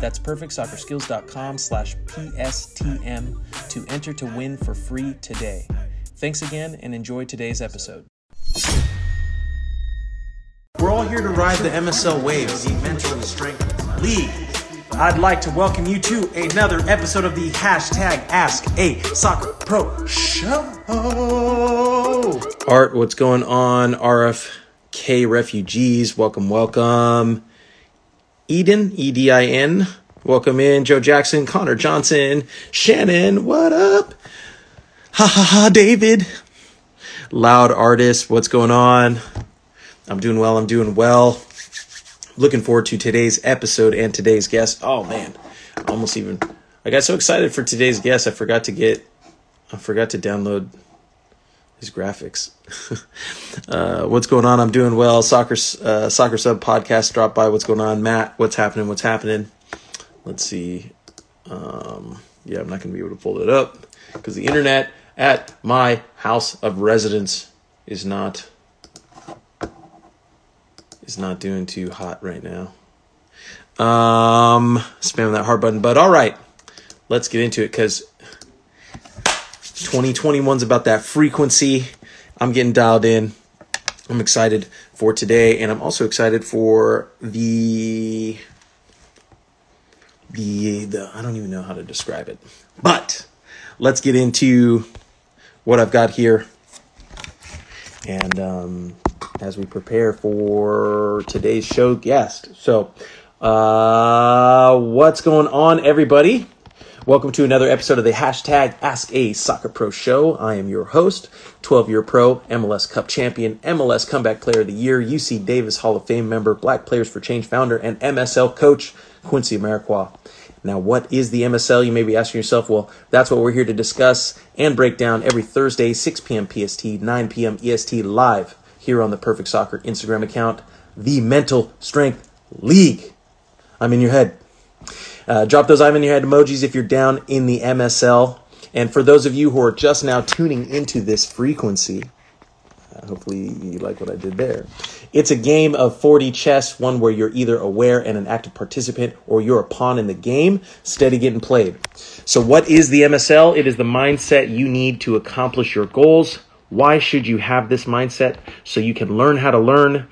That's perfectsoccerskills.com slash PSTM to enter to win for free today. Thanks again and enjoy today's episode. We're all here to ride the MSL wave, the Mental Strength League. I'd like to welcome you to another episode of the hashtag Ask a Soccer Pro Show. Art, what's going on? RFK refugees, welcome, welcome. Eden, E D I N, welcome in. Joe Jackson, Connor Johnson, Shannon, what up? Ha ha ha, David. Loud artist, what's going on? I'm doing well, I'm doing well. Looking forward to today's episode and today's guest. Oh man, almost even. I got so excited for today's guest, I forgot to get, I forgot to download his graphics. uh, what's going on? I'm doing well. Soccer uh, Soccer Sub podcast dropped by. What's going on, Matt? What's happening? What's happening? Let's see. Um, yeah, I'm not going to be able to pull it up because the internet at my house of residence is not is not doing too hot right now. Um, spam that hard button, but all right, let's get into it because 2021's about that frequency. I'm getting dialed in. I'm excited for today, and I'm also excited for the the the I don't even know how to describe it. But let's get into what I've got here. And um, as we prepare for today's show guest. So, uh, what's going on, everybody? Welcome to another episode of the hashtag Ask a Soccer Pro Show. I am your host, 12 year pro, MLS Cup champion, MLS Comeback Player of the Year, UC Davis Hall of Fame member, Black Players for Change founder, and MSL coach, Quincy Amarikwa. Now, what is the MSL? You may be asking yourself. Well, that's what we're here to discuss and break down every Thursday, 6 p.m. PST, 9 p.m. EST, live here on the Perfect Soccer Instagram account, the Mental Strength League. I'm in your head. Uh, drop those I'm in your head emojis if you're down in the MSL. And for those of you who are just now tuning into this frequency, hopefully you like what I did there. It's a game of 4D chess, one where you're either aware and an active participant or you're a pawn in the game, steady getting played. So, what is the MSL? It is the mindset you need to accomplish your goals. Why should you have this mindset? So you can learn how to learn.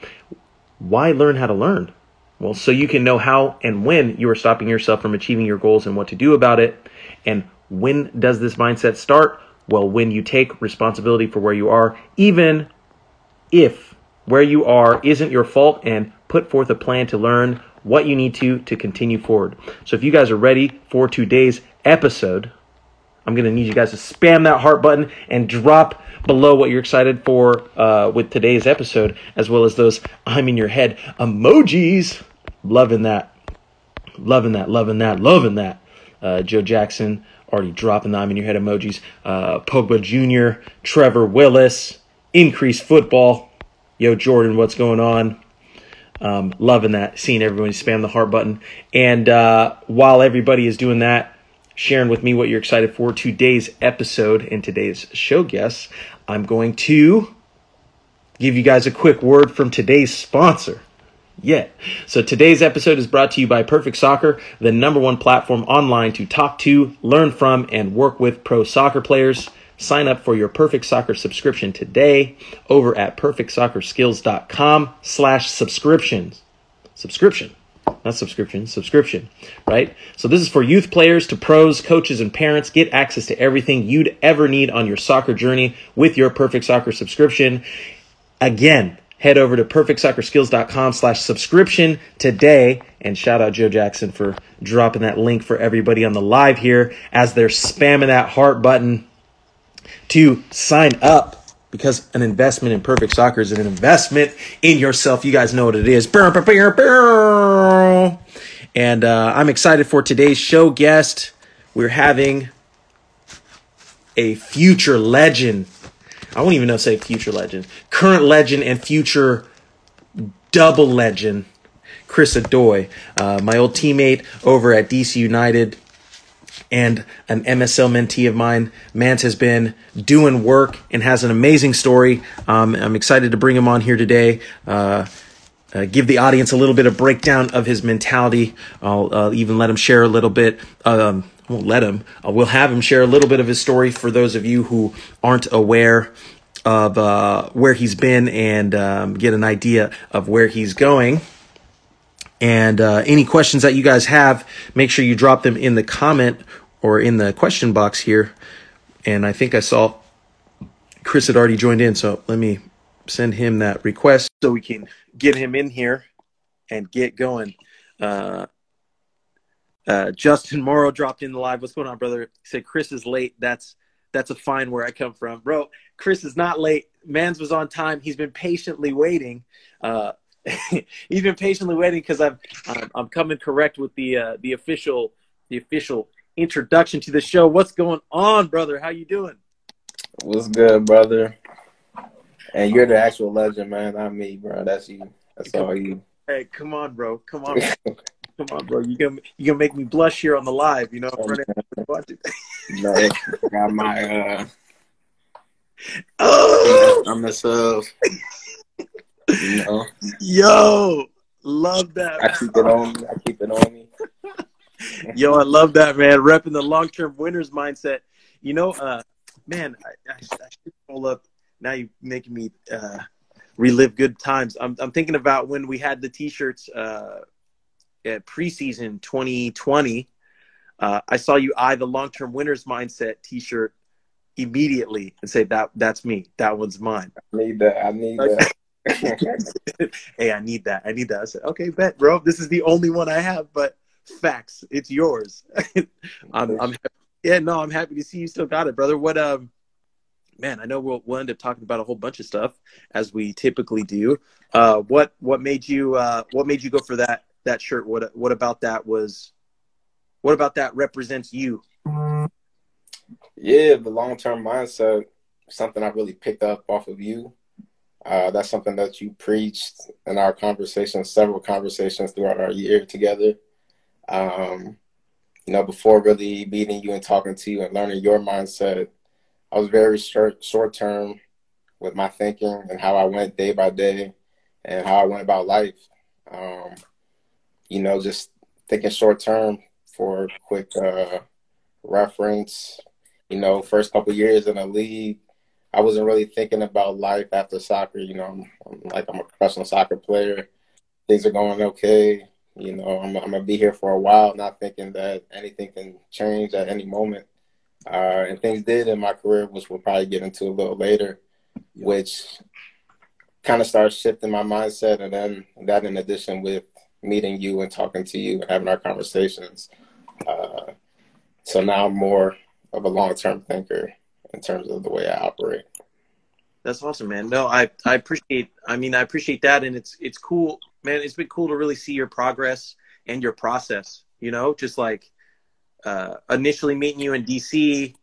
Why learn how to learn? Well, so you can know how and when you are stopping yourself from achieving your goals and what to do about it. And when does this mindset start? Well, when you take responsibility for where you are, even if where you are isn't your fault, and put forth a plan to learn what you need to to continue forward. So if you guys are ready for today's episode, I'm going to need you guys to spam that heart button and drop below what you're excited for uh, with today's episode, as well as those I'm in your head emojis. Loving that. Loving that, loving that, loving that. Uh, Joe Jackson already dropping the I'm in your head emojis. Uh, Pogba Jr., Trevor Willis, Increase Football. Yo, Jordan, what's going on? Um, loving that, seeing everybody spam the heart button. And uh, while everybody is doing that, sharing with me what you're excited for today's episode and today's show guests, I'm going to give you guys a quick word from today's sponsor. Yeah. So today's episode is brought to you by Perfect Soccer, the number one platform online to talk to, learn from, and work with pro soccer players. Sign up for your Perfect Soccer subscription today over at perfectsoccerskills.com slash subscriptions. Subscription not subscription, subscription, right? So this is for youth players to pros, coaches, and parents. Get access to everything you'd ever need on your soccer journey with your Perfect Soccer subscription. Again, head over to perfectsoccerskills.com slash subscription today and shout out Joe Jackson for dropping that link for everybody on the live here as they're spamming that heart button to sign up because an investment in perfect soccer is an investment in yourself. You guys know what it is. And uh, I'm excited for today's show guest. we're having a future legend. I won't even know say future legend, current legend and future double legend, Chris Odoi, uh, my old teammate over at DC United and an MSL mentee of mine. Mance has been doing work and has an amazing story. Um, I'm excited to bring him on here today. Uh, uh, give the audience a little bit of breakdown of his mentality. I'll uh, even let him share a little bit. Um, won't let him. Uh, we'll have him share a little bit of his story for those of you who aren't aware of uh, where he's been and um, get an idea of where he's going. And uh, any questions that you guys have, make sure you drop them in the comment or in the question box here. And I think I saw Chris had already joined in, so let me send him that request so we can get him in here and get going. Uh, uh, Justin Morrow dropped in the live. What's going on, brother? He said Chris is late. That's that's a fine where I come from, bro. Chris is not late. Mans was on time. He's been patiently waiting. Uh, he's been patiently waiting because I'm, I'm I'm coming correct with the uh, the official the official introduction to the show. What's going on, brother? How you doing? What's good, brother? And you're the actual legend, man. Not me, bro. That's you. That's all you. Hey, come on, bro. Come on. come on, bro. You gonna you gonna make me blush here on the live, you know? no, got my uh oh! I'm myself. You know. Yo, love that. I keep it on me. I keep it on me. Yo, I love that, man. Repping the long term winners mindset. You know, uh, man, I, I, I should pull up. Now you're making me uh, relive good times. I'm, I'm thinking about when we had the T-shirts uh, at preseason 2020. Uh, I saw you eye the long term winners mindset T-shirt immediately and say that that's me. That one's mine. I need that. I need that. hey, I need that. I need that. I said, okay, bet, bro. This is the only one I have, but facts, it's yours. I'm, I'm, yeah, no, I'm happy to see you still got it, brother. What, um, man, I know we'll, we'll end up talking about a whole bunch of stuff as we typically do. Uh, what, what made you, uh, what made you go for that, that shirt? What, what about that was, what about that represents you? Yeah, the long term mindset, something I really picked up off of you. Uh, that's something that you preached in our conversations, several conversations throughout our year together. Um, you know, before really meeting you and talking to you and learning your mindset, I was very short short term with my thinking and how I went day by day and how I went about life. Um, you know, just thinking short term for quick uh, reference. You know, first couple years in the league, I wasn't really thinking about life after soccer. You know, I'm, I'm, like I'm a professional soccer player. Things are going okay. You know, I'm, I'm gonna be here for a while, not thinking that anything can change at any moment. Uh, and things did in my career, which we'll probably get into a little later, which kind of started shifting my mindset. And then that, in addition with meeting you and talking to you and having our conversations. Uh, so now I'm more of a long term thinker in terms of the way I operate. That's awesome, man. No, I I appreciate. I mean, I appreciate that, and it's it's cool, man. It's been cool to really see your progress and your process. You know, just like uh, initially meeting you in DC,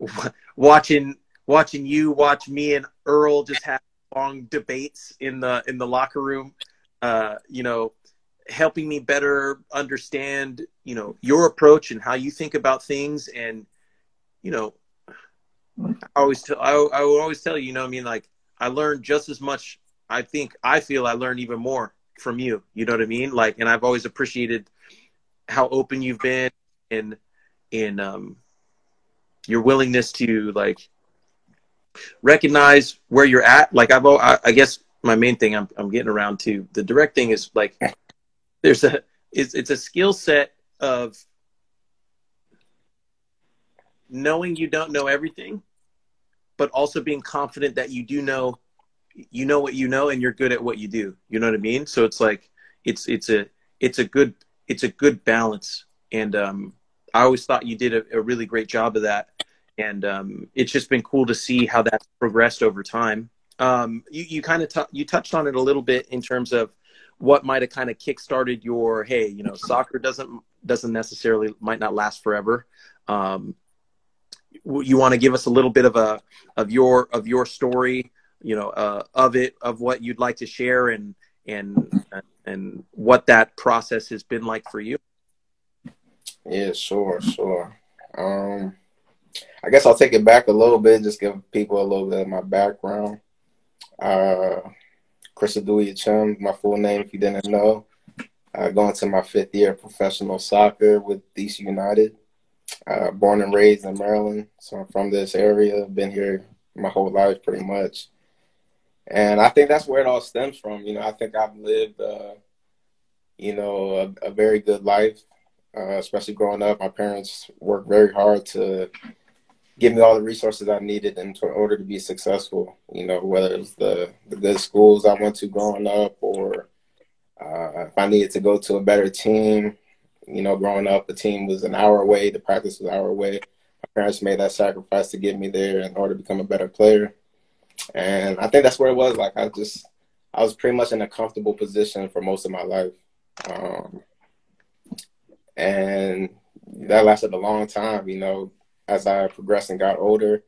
watching watching you watch me and Earl just have long debates in the in the locker room. Uh, you know, helping me better understand, you know, your approach and how you think about things, and you know, I always tell I, I would always tell you, you know, I mean, like I learned just as much. I think I feel I learned even more from you. You know what I mean? Like, and I've always appreciated how open you've been in in um, your willingness to like recognize where you're at. Like I've, I, I guess my main thing I'm I'm getting around to the direct thing is like there's a it's it's a skill set of knowing you don't know everything but also being confident that you do know you know what you know and you're good at what you do. You know what i mean? So it's like it's it's a it's a good it's a good balance. And um i always thought you did a, a really great job of that. And um it's just been cool to see how that's progressed over time. Um you, you kind of t- you touched on it a little bit in terms of what might have kind of kick-started your hey you know soccer doesn't doesn't necessarily might not last forever. Um, you want to give us a little bit of a of your of your story, you know, uh, of it of what you'd like to share and and and what that process has been like for you. Yeah, sure, sure. Um, I guess I'll take it back a little bit, just give people a little bit of my background. Uh, Chris Odoi-Atsem, my full name, if you didn't know. Uh, going to my fifth year of professional soccer with DC United. Uh, born and raised in Maryland, so I'm from this area. Been here my whole life, pretty much. And I think that's where it all stems from. You know, I think I've lived, uh, you know, a, a, very good life, uh, especially growing up. My parents worked very hard to give me all the resources I needed in order to be successful. You know, whether it's the, the good schools I went to growing up or uh, if I needed to go to a better team, you know, growing up, the team was an hour away, the practice was an hour away. My parents made that sacrifice to get me there in order to become a better player. And I think that's where it was. Like, I just, I was pretty much in a comfortable position for most of my life. Um, and that lasted a long time, you know, as I progressed and got older.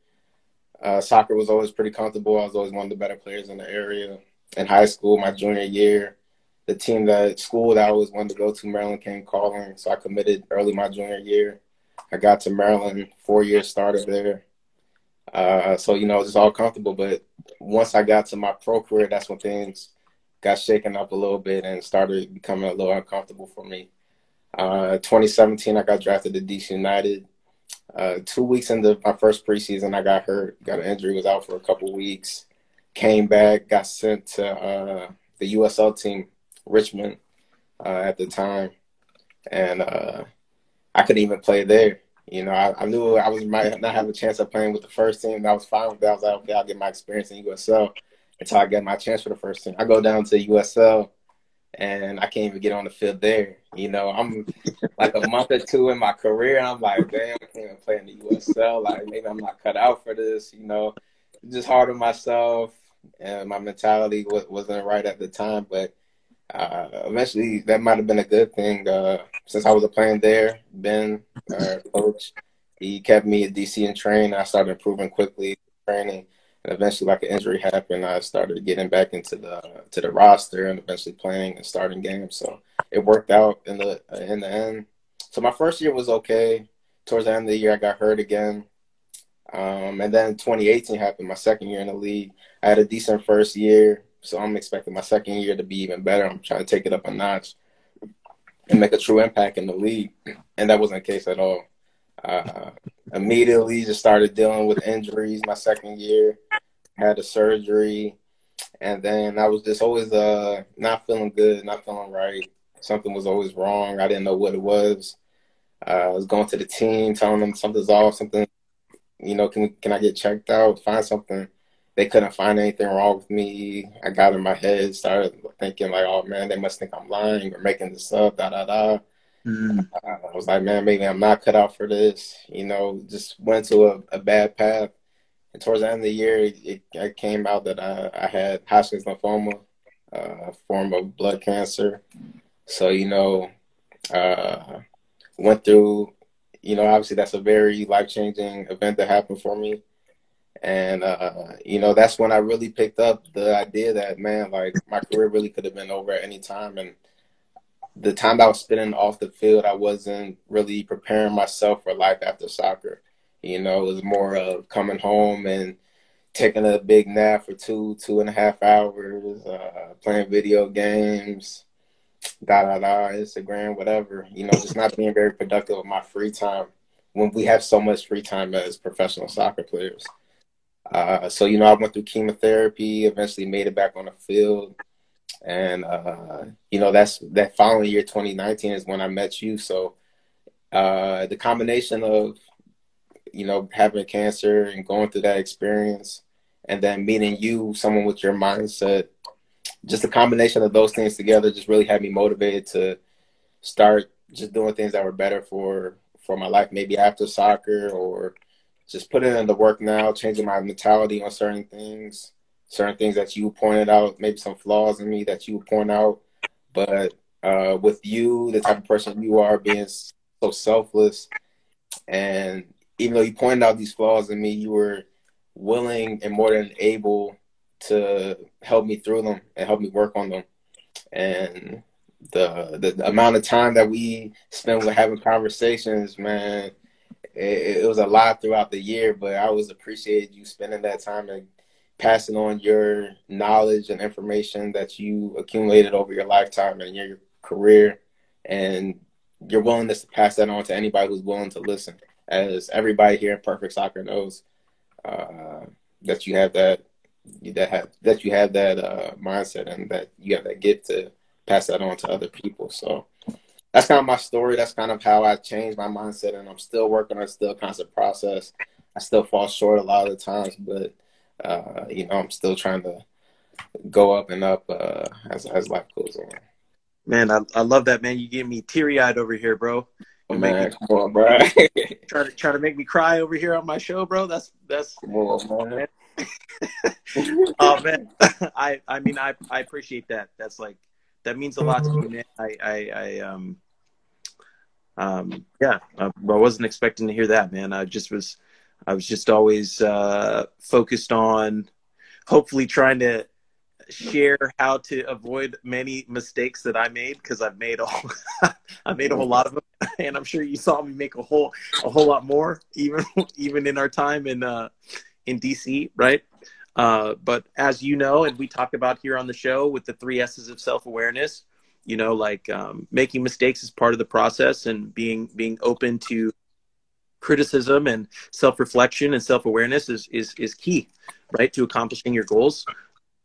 Uh, soccer was always pretty comfortable. I was always one of the better players in the area. In high school, my junior year, the team that school that I always wanted to go to, Maryland came calling, so I committed early my junior year. I got to Maryland, four years started there. Uh, so you know, it was all comfortable. But once I got to my pro career, that's when things got shaken up a little bit and started becoming a little uncomfortable for me. Uh, 2017, I got drafted to DC United. Uh, two weeks into my first preseason, I got hurt, got an injury, was out for a couple weeks. Came back, got sent to uh, the USL team Richmond uh, at the time, and uh, I couldn't even play there. You know, I, I, knew I was might not have a chance of playing with the first team. I was fine with that. I was like, okay, I'll get my experience in USL until I get my chance for the first team. I go down to USL, and I can't even get on the field there. You know, I'm like a month or two in my career, and I'm like, damn, I can't even play in the USL. Like, maybe I'm not cut out for this. You know, just hard on myself, and my mentality wasn't right at the time, but uh, eventually that might have been a good thing. Uh, since I was a playing there, Ben, our coach, he kept me at DC and train. I started improving quickly training, and eventually, like an injury happened, I started getting back into the to the roster and eventually playing and starting games. So it worked out in the in the end. So my first year was okay. Towards the end of the year, I got hurt again. Um, and then 2018 happened, my second year in the league. I had a decent first year. So I'm expecting my second year to be even better. I'm trying to take it up a notch and make a true impact in the league. And that wasn't the case at all. Uh, immediately just started dealing with injuries my second year, had a surgery, and then I was just always uh, not feeling good, not feeling right. Something was always wrong. I didn't know what it was. Uh, I was going to the team, telling them something's off, something, you know, can can I get checked out, find something they couldn't find anything wrong with me. I got in my head, started thinking like, oh man, they must think I'm lying or making this up, da da da. Mm. I was like, man, maybe I'm not cut out for this. You know, just went to a, a bad path. And towards the end of the year, it, it came out that I, I had Hodgkin's lymphoma, uh, a form of blood cancer. So, you know, uh, went through, you know, obviously that's a very life changing event that happened for me and uh, you know that's when I really picked up the idea that man, like my career really could have been over at any time, and the time I was spending off the field, I wasn't really preparing myself for life after soccer. You know, it was more of coming home and taking a big nap for two, two and a half hours, uh, playing video games, da da da, Instagram, whatever. You know, just not being very productive with my free time when we have so much free time as professional soccer players. Uh, so you know, I went through chemotherapy. Eventually, made it back on the field, and uh, you know, that's that following year, 2019, is when I met you. So uh, the combination of you know having cancer and going through that experience, and then meeting you, someone with your mindset, just a combination of those things together, just really had me motivated to start just doing things that were better for for my life, maybe after soccer or just putting in the work now, changing my mentality on certain things, certain things that you pointed out, maybe some flaws in me that you point out. But uh, with you, the type of person you are, being so selfless, and even though you pointed out these flaws in me, you were willing and more than able to help me through them and help me work on them. And the the, the amount of time that we spent with having conversations, man, it, it was a lot throughout the year. But I always appreciated you spending that time and passing on your knowledge and information that you accumulated over your lifetime and your career, and your willingness to pass that on to anybody who's willing to listen. As everybody here in Perfect Soccer knows, uh, that you have that that have that you have that uh, mindset and that you have that gift to pass that on to other people. So that's kind of my story. That's kind of how I changed my mindset, and I'm still working on it, still a constant process. I still fall short a lot of the times, but uh, you know, I'm still trying to go up and up uh, as as life goes on. Man, I, I love that, man. You get me teary eyed over here, bro. Oh, man, me, come on, bro. try to try to make me cry over here on my show, bro. That's that's. Come on, man. oh man, I I mean I I appreciate that. That's like that means a lot to me, man. I I, I um um yeah, I, wasn't expecting to hear that, man. I just was I was just always uh, focused on hopefully trying to share how to avoid many mistakes that I made because I've made a whole, I made a whole lot of them, and I'm sure you saw me make a whole a whole lot more even even in our time in uh, in DC, right? Uh, but as you know, and we talk about here on the show with the three S's of self awareness, you know, like um, making mistakes is part of the process, and being being open to criticism and self reflection and self awareness is is is key, right, to accomplishing your goals. I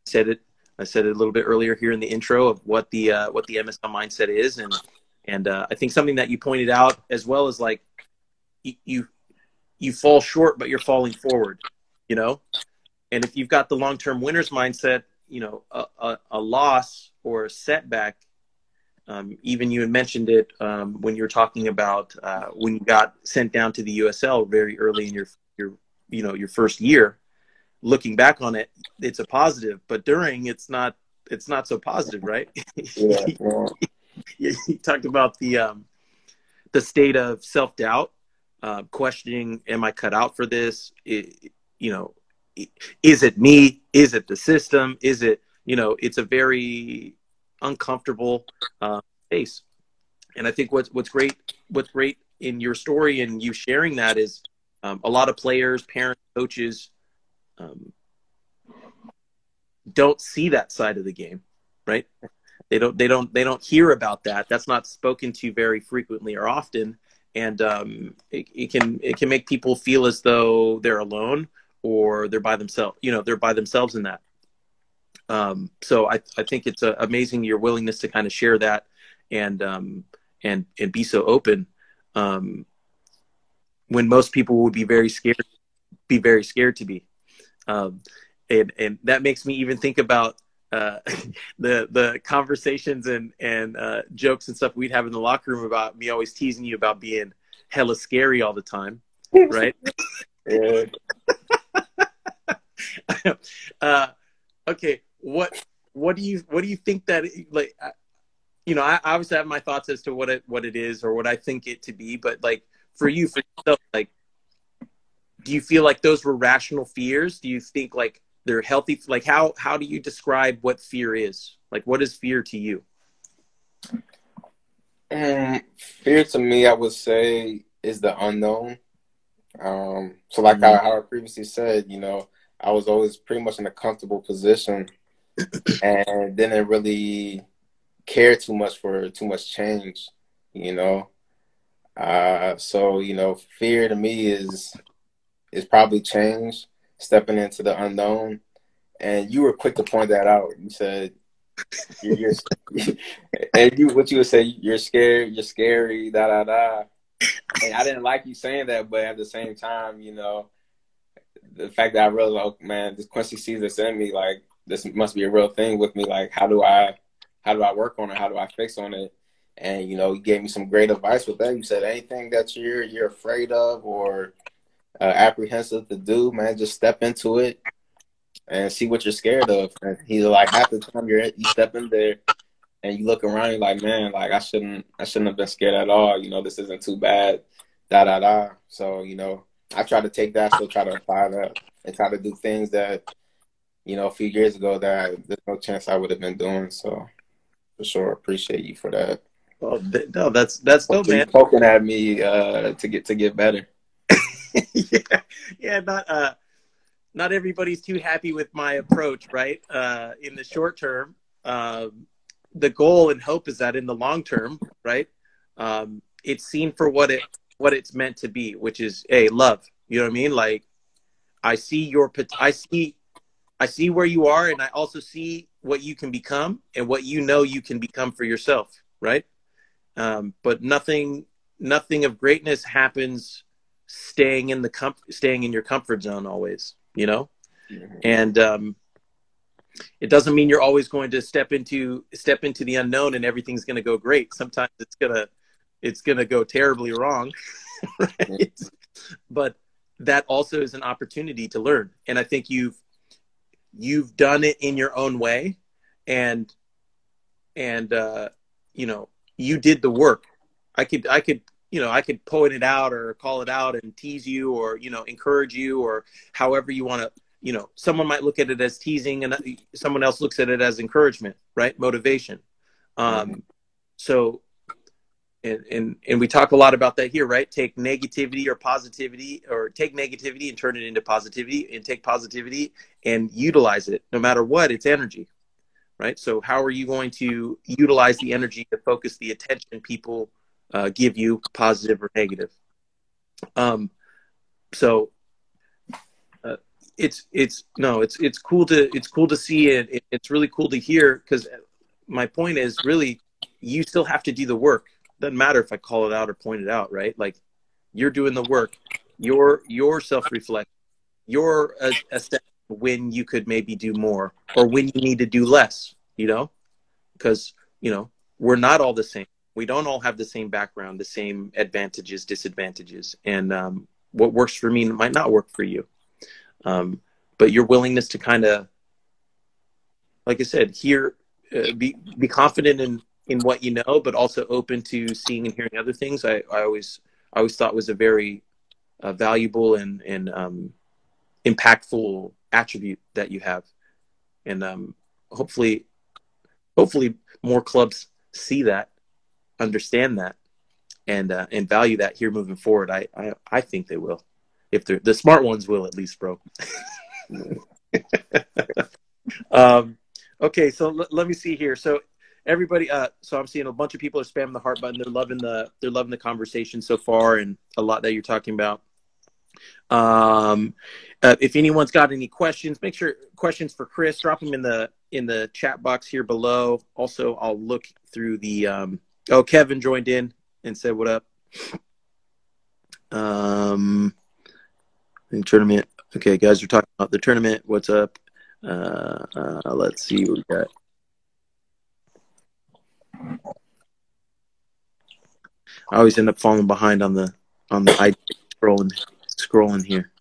said it I said it a little bit earlier here in the intro of what the uh, what the MSL mindset is, and and uh, I think something that you pointed out as well is like you, you you fall short, but you're falling forward, you know. And if you've got the long term winners mindset, you know, a, a, a loss or a setback. Um, even you had mentioned it um, when you were talking about uh, when you got sent down to the USL very early in your your you know your first year looking back on it, it's a positive, but during it's not it's not so positive, right? Yeah, yeah. you talked about the um, the state of self doubt, uh, questioning, "Am I cut out for this?" It, you know, is it me? Is it the system? Is it you know? It's a very uncomfortable uh, space, and I think what's what's great what's great in your story and you sharing that is um, a lot of players, parents, coaches um, don't see that side of the game, right? They don't they don't they don't hear about that. That's not spoken to very frequently or often, and um, it, it can it can make people feel as though they're alone or they're by themselves. You know, they're by themselves in that. Um, so I I think it's uh, amazing your willingness to kind of share that and um, and and be so open. Um, when most people would be very scared, be very scared to be. Um, and and that makes me even think about uh, the the conversations and and uh, jokes and stuff we'd have in the locker room about me always teasing you about being hella scary all the time, right? uh, okay, what what do you what do you think that like? You know, I obviously have my thoughts as to what it what it is or what I think it to be, but like for you, for yourself, like do you feel like those were rational fears? Do you think like they're healthy? Like how how do you describe what fear is? Like what is fear to you? Um, fear to me, I would say, is the unknown. Um, so like mm-hmm. how I previously said, you know, I was always pretty much in a comfortable position and didn't really care too much for too much change, you know. Uh, so you know, fear to me is is probably change, stepping into the unknown. And you were quick to point that out. You said, you're, you're and you what you would say, you're scared, you're scary, da da da. And I didn't like you saying that, but at the same time, you know, the fact that I realized, oh man, this Quincy sees this in me, like this must be a real thing with me. Like, how do I, how do I work on it? How do I fix on it? And you know, you gave me some great advice with that. You said anything that you're you're afraid of or uh, apprehensive to do, man, just step into it and see what you're scared of. And he's like, half the time you're you step in there, and you look around, you're like, man, like I shouldn't, I shouldn't have been scared at all. You know, this isn't too bad. Da da da. So you know, I try to take that, still try to apply that, and try to do things that, you know, a few years ago that there's no chance I would have been doing. So for sure, appreciate you for that. Well, th- no, that's that's dope, man. poking at me uh, to get to get better. yeah, yeah, not uh, not everybody's too happy with my approach, right? Uh, in the short term, um, the goal and hope is that in the long term, right? Um, it's seen for what it what it's meant to be, which is a love. You know what I mean? Like, I see your pot- I see I see where you are, and I also see what you can become and what you know you can become for yourself, right? Um, but nothing nothing of greatness happens staying in the com- staying in your comfort zone always you know? And um, it doesn't mean you're always going to step into step into the unknown and everything's going to go great. Sometimes it's gonna it's gonna go terribly wrong right? But that also is an opportunity to learn. And i think you've you've done it in your own way. And and uh you know you did the work. I could i could you know i could point it out or call it out and tease you or you know encourage you or however you want to you know someone might look at it as teasing and someone else looks at it as encouragement right? Motivation. Um so and, and and we talk a lot about that here right? Take negativity or positivity or take negativity and turn it into positivity and take positivity and utilize it no matter what it's energy right? So how are you going to utilize the energy to focus the attention people uh, give you positive or negative? Um so uh, it's it's no it's it's cool to it's cool to see it, it it's really cool to hear because my point is really you still have to do the work doesn't matter if i call it out or point it out right? Like you're doing the work. Your your self-reflect your uh, assess when you could maybe do more or when you need to do less you know? Because you know we're not all the same. We don't all have the same background the same advantages disadvantages. And um, what works for me might not work for you. Um, but your willingness to kind of like i said hear uh, be be confident in in what you know but also open to seeing and hearing other things. I, I always i always thought was a very uh, valuable and and um, impactful attribute that you have. And um, hopefully hopefully more clubs see that understand that and uh, and value that here moving forward. I i, I think they will. If they're the smart ones will at least bro. Um okay so l- let me see here. So everybody uh so i'm seeing a bunch of people are spamming the heart button. They're loving the they're loving the conversation so far and a lot that you're talking about. Um uh, if anyone's got any questions make sure questions for chris drop them in the in the chat box here below. Also i'll look through the um oh kevin joined in and said what up? Um the tournament. Okay guys we're talking about the tournament. What's up? Uh, uh let's see what we got I always end up falling behind on the on the ID scrolling scrolling here.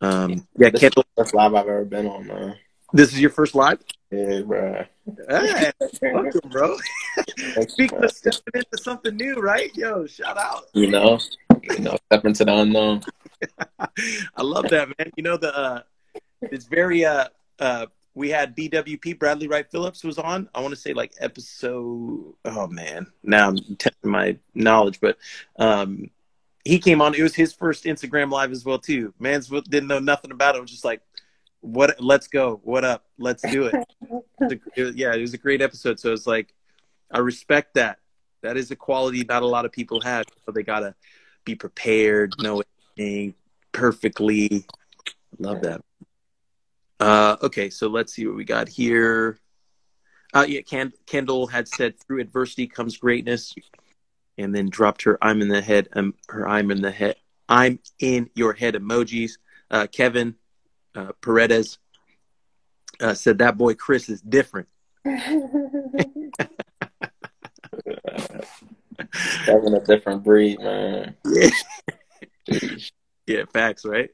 Um, yeah, This is the first live I've ever been on, man. this is your first live. Yeah, bro. Hey, welcome, bro. Speaking man. of stepping into something new, right? Yo, shout out. You know, you know, step into the unknown. I love that, man. You know the uh, it's very uh uh we had BWP Bradley Wright Phillips was on. I want to say like episode. Oh man, now I'm testing my knowledge, but um, he came on. It was his first Instagram live as well too. Man's didn't know nothing about it. was just like, what? Let's go. What up? Let's do it. It was- yeah, it was a great episode. So it's like, I respect that. That is a quality not a lot of people have. So they gotta be prepared, know everything perfectly. Love that. Uh, okay, so let's see what we got here. Uh, yeah, Ken- Kendall had said through adversity comes greatness, and then dropped her "I'm in the head," um, her "I'm in the head," "I'm in your head" emojis. Uh, Kevin uh, Paredes uh, said that boy Chris is different. Having a different breed, man. Yeah, Jeez. yeah, facts, right?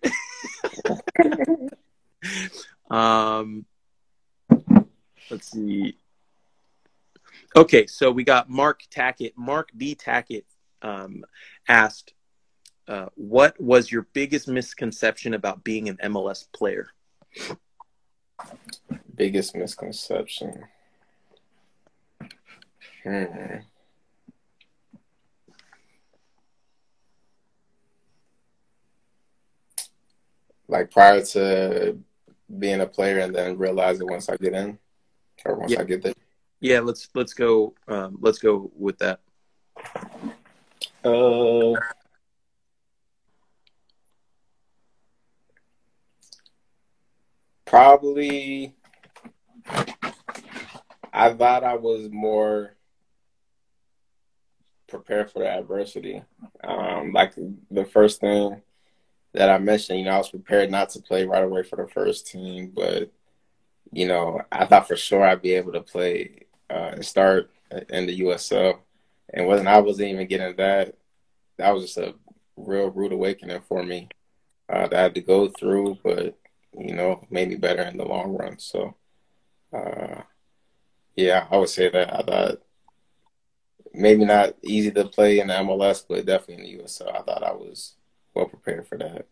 um, let's see. Okay, so we got Mark Tackett. Mark B. Tackett um, asked, uh, "What was your biggest misconception about being an MLS player?" Biggest misconception. Hmm. Like prior to being a player, and then realize it once I get in, or once Yeah. I get there. Yeah, let's let's go. Um, let's go with that. Uh, probably. I thought I was more prepared for the adversity. Um, like the first thing that I mentioned, you know, I was prepared not to play right away for the first team, but you know, I thought for sure I'd be able to play uh, and start in the USL. And wasn't I wasn't even getting that, that was just a real rude awakening for me uh, that I had to go through, but you know, made me better in the long run. So, uh, yeah, I would say that I thought maybe not easy to play in the MLS, but definitely in the USL. I thought I was well prepared for that.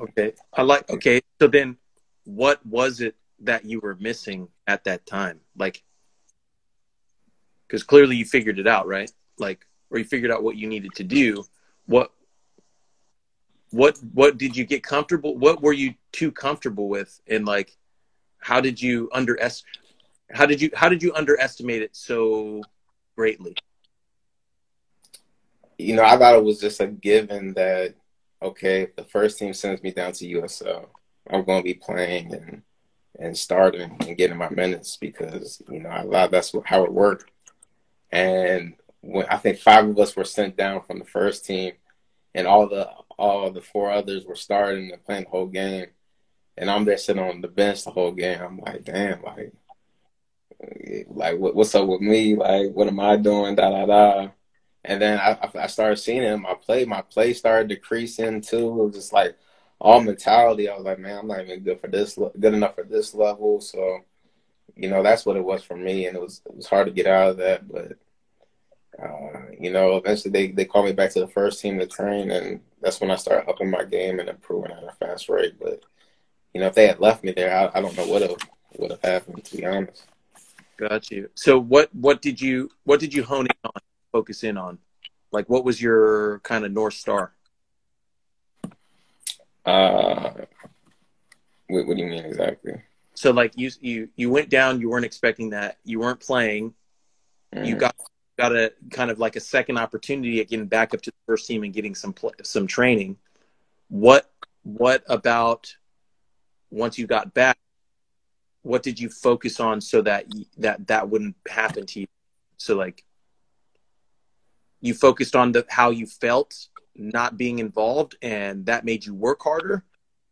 Okay, I like. Okay, so then, what was it that you were missing at that time? Like, because clearly you figured it out, right? Like, or you figured out what you needed to do. What, what, what did you get comfortable? What were you too comfortable with? And like, how did you underestimate How did you how did you underestimate it so greatly? You know, I thought it was just a given that okay, the first team sends me down to USL, I'm going to be playing and and starting and getting my minutes because you know I thought that's how it worked. And when I think five of us were sent down from the first team, and all the all the four others were starting and playing the whole game, and I'm there sitting on the bench the whole game. I'm like, damn, like, like what, what's up with me? Like, what am I doing? Da da da. And then I, I started seeing him. My play, my play started decreasing too. It was just like all mentality. I was like, man, I'm not even good for this, good enough for this level. So, you know, that's what it was for me, and it was it was hard to get out of that. But, uh, you know, eventually they they called me back to the first team to train, and that's when I started upping my game and improving at a fast rate. But, you know, if they had left me there, I, I don't know what would have happened. To be honest. Got you. So what what did you what did you hone in on, focus in on? Like what was your kind of north star? Uh, what, what do you mean exactly? So like you you you went down, you weren't expecting that, you weren't playing, Mm. you got got a kind of like a second opportunity at getting back up to the first team and getting some pl- some training. What what about once you got back? What did you focus on so that that that wouldn't happen to you? So like you focused on the how you felt not being involved, and that made you work harder.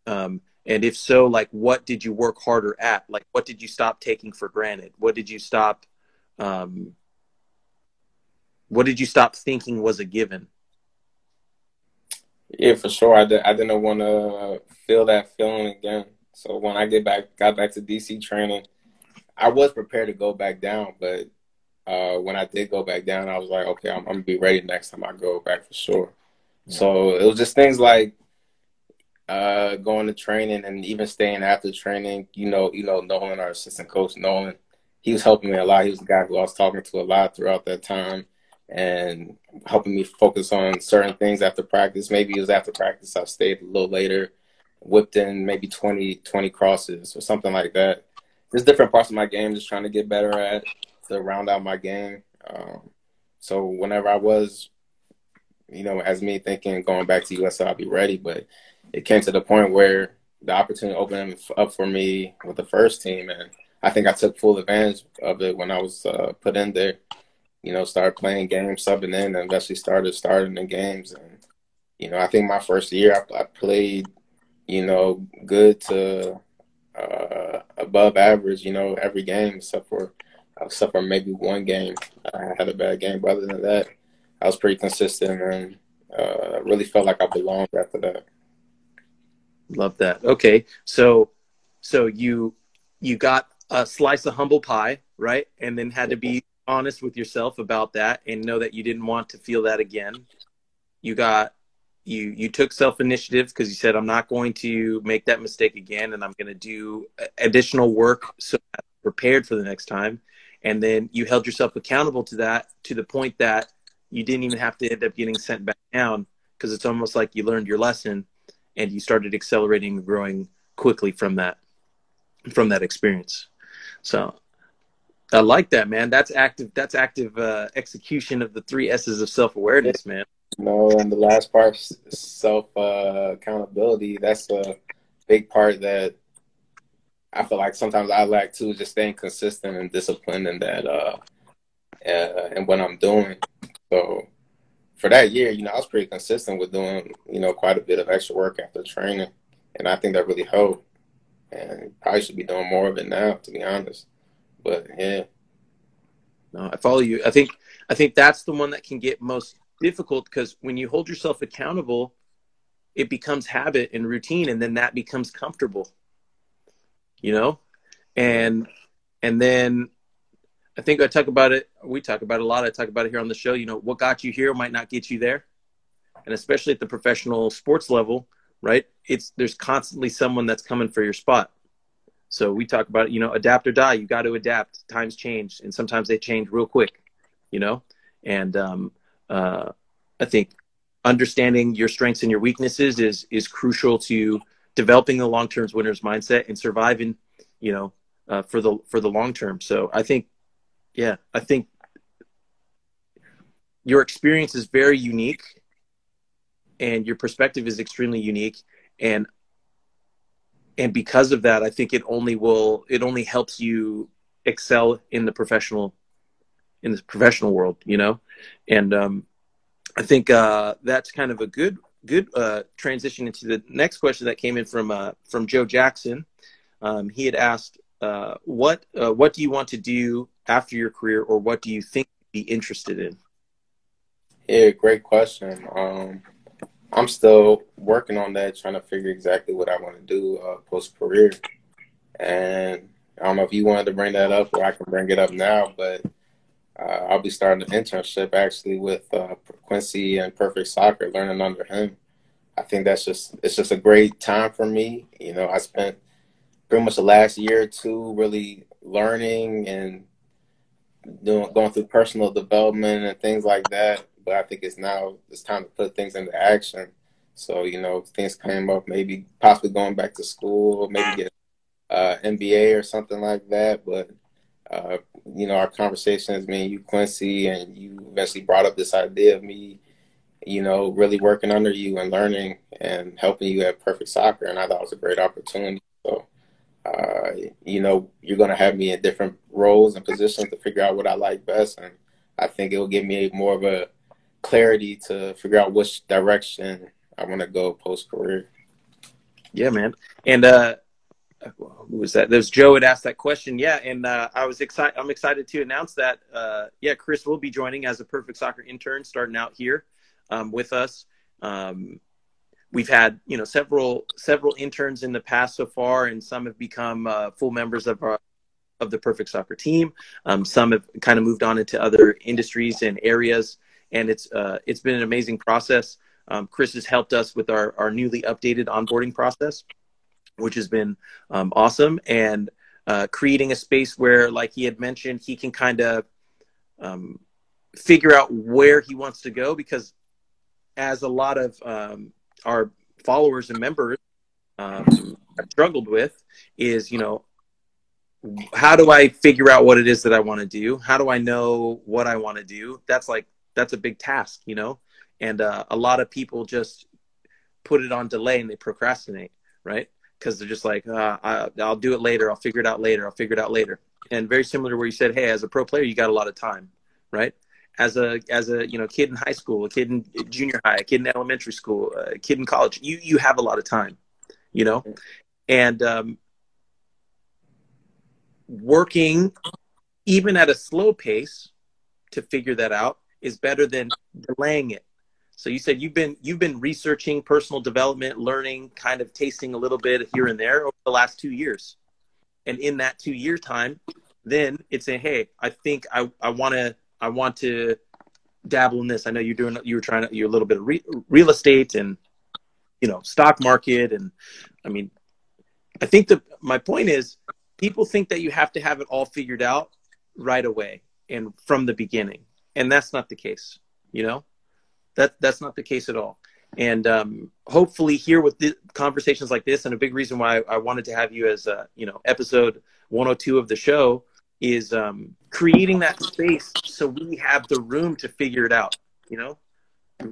Um, and if so, like what did you work harder at? Like what did you stop taking for granted? What did you stop? Um, what did you stop thinking was a given? Yeah, for sure. I, did, I didn't want to feel that feeling again. So when I get back, got back to DC training, I was prepared to go back down. But uh, when I did go back down, I was like, okay, I'm, I'm gonna be ready next time I go back for sure. So it was just things like uh, going to training and even staying after training. You know, you know, Nolan, our assistant coach, Nolan, he was helping me a lot. He was the guy who I was talking to a lot throughout that time and helping me focus on certain things after practice. Maybe it was after practice, I stayed a little later, whipped in maybe 20, 20 crosses or something like that. There's different parts of my game just trying to get better at to round out my game. Um, so whenever I was, you know, as me thinking going back to USL, I'll be ready. But it came to the point where the opportunity opened up for me with the first team, and I think I took full advantage of it when I was uh, put in there you know, started playing games, subbing in, and eventually started starting the games. And you know, I think my first year I, I played, you know, good to uh, above average. You know, every game except for except for maybe one game I had a bad game. But other than that, I was pretty consistent and uh, really felt like I belonged after that. Love that. Okay, so so you you got a slice of humble pie, right? And then had to be honest with yourself about that and know that you didn't want to feel that again. You got you you took self initiative because you said I'm not going to make that mistake again and I'm going to do additional work so I'm prepared for the next time. And then you held yourself accountable to that to the point that you didn't even have to end up getting sent back down because it's almost like you learned your lesson and you started accelerating and growing quickly from that from that experience. So I like that, man. That's active. That's active uh, execution of the three S's of self awareness, man. No, and the last part, self uh, accountability. That's a big part that I feel like sometimes I lack too, just staying consistent and disciplined in that uh, uh, and what I'm doing. So for that year, you know, I was pretty consistent with doing, you know, quite a bit of extra work after training, and I think that really helped. And probably should be doing more of it now, to be honest. But yeah. No, I follow you. I think I think that's the one that can get most difficult because when you hold yourself accountable, it becomes habit and routine, and then that becomes comfortable. You know, and and then I think I talk about it. We talk about it a lot. I talk about it here on the show. You know, what got you here might not get you there, and especially at the professional sports level, right? It's there's constantly someone that's coming for your spot. So we talk about you know adapt or die. You got to adapt. Times change, and sometimes they change real quick. You know, and um, uh, I think understanding your strengths and your weaknesses is is crucial to developing the long term winners mindset and surviving. You know, uh, for the for the long term. So I think yeah, I think your experience is very unique and your perspective is extremely unique and and because of that i think it only will it only helps you excel in the professional in the professional world you know and um i think uh that's kind of a good good uh transition into the next question that came in from uh from joe jackson um he had asked uh what uh, what do you want to do after your career, or what do you think you'd be interested in? Yeah, great question. Um, I'm still working on that, trying to figure exactly what I want to do uh, post career. And I don't know if you wanted to bring that up, or I can bring it up now. But uh, I'll be starting an internship actually with Quincy and Perfect Soccer, learning under him. I think that's just it's just a great time for me. You know, I spent pretty much the last year or two really learning and doing going through personal development and things like that. But I think it's now it's time to put things into action. So you know, things came up, maybe possibly going back to school, maybe get uh, MBA or something like that. But uh, you know, our conversations, me and you, Quincy, and you eventually brought up this idea of me, you know, really working under you and learning and helping you at Perfect Soccer, and I thought it was a great opportunity. So uh, you know, you're going to have me in different roles and positions to figure out what I like best. And I think it will give me more of a clarity to figure out which direction I want to go post career. Yeah, man. And, uh, who was that? There's Joe had asked that question. Yeah. And, uh, I was excited. I'm excited to announce that, uh, yeah, Chris will be joining as a perfect soccer intern starting out here, um, with us. Um, we've had you know several several interns in the past so far, and some have become uh, full members of our of the Perfect Soccer team. Um, some have kind of moved on into other industries and areas, and it's uh, it's been an amazing process. Um, Chris has helped us with our our newly updated onboarding process, which has been um, awesome, and uh, creating a space where, like he had mentioned, he can kind of um, figure out where he wants to go because as a lot of um, our followers and members um, have struggled with is, you know, how do I figure out what it is that I want to do? How do I know what I want to do? That's like that's a big task, you know. And uh, a lot of people just put it on delay and they procrastinate, right? Because they're just like, uh, I, I'll do it later. I'll figure it out later. I'll figure it out later. And very similar to where you said, hey, as a pro player, you got a lot of time, right? as a as a you know kid in high school, a kid in junior high, a kid in elementary school, a kid in college, you you have a lot of time, you know, and um, working even at a slow pace to figure that out is better than delaying it. So you said you've been you've been researching personal development, learning, kind of tasting a little bit here and there over the last two years, and in that two year time, then it's saying, hey, I think I, I want to I want to dabble in this. I know you're doing you were trying to you're a little bit of re, real estate and you know stock market and I mean I think the my point is people think that you have to have it all figured out right away and from the beginning. And that's not the case you know that that's not the case at all. And um, hopefully here with conversations like this and a big reason why I wanted to have you as a, you know episode 102 of the show is um, creating that space so we have the room to figure it out you know?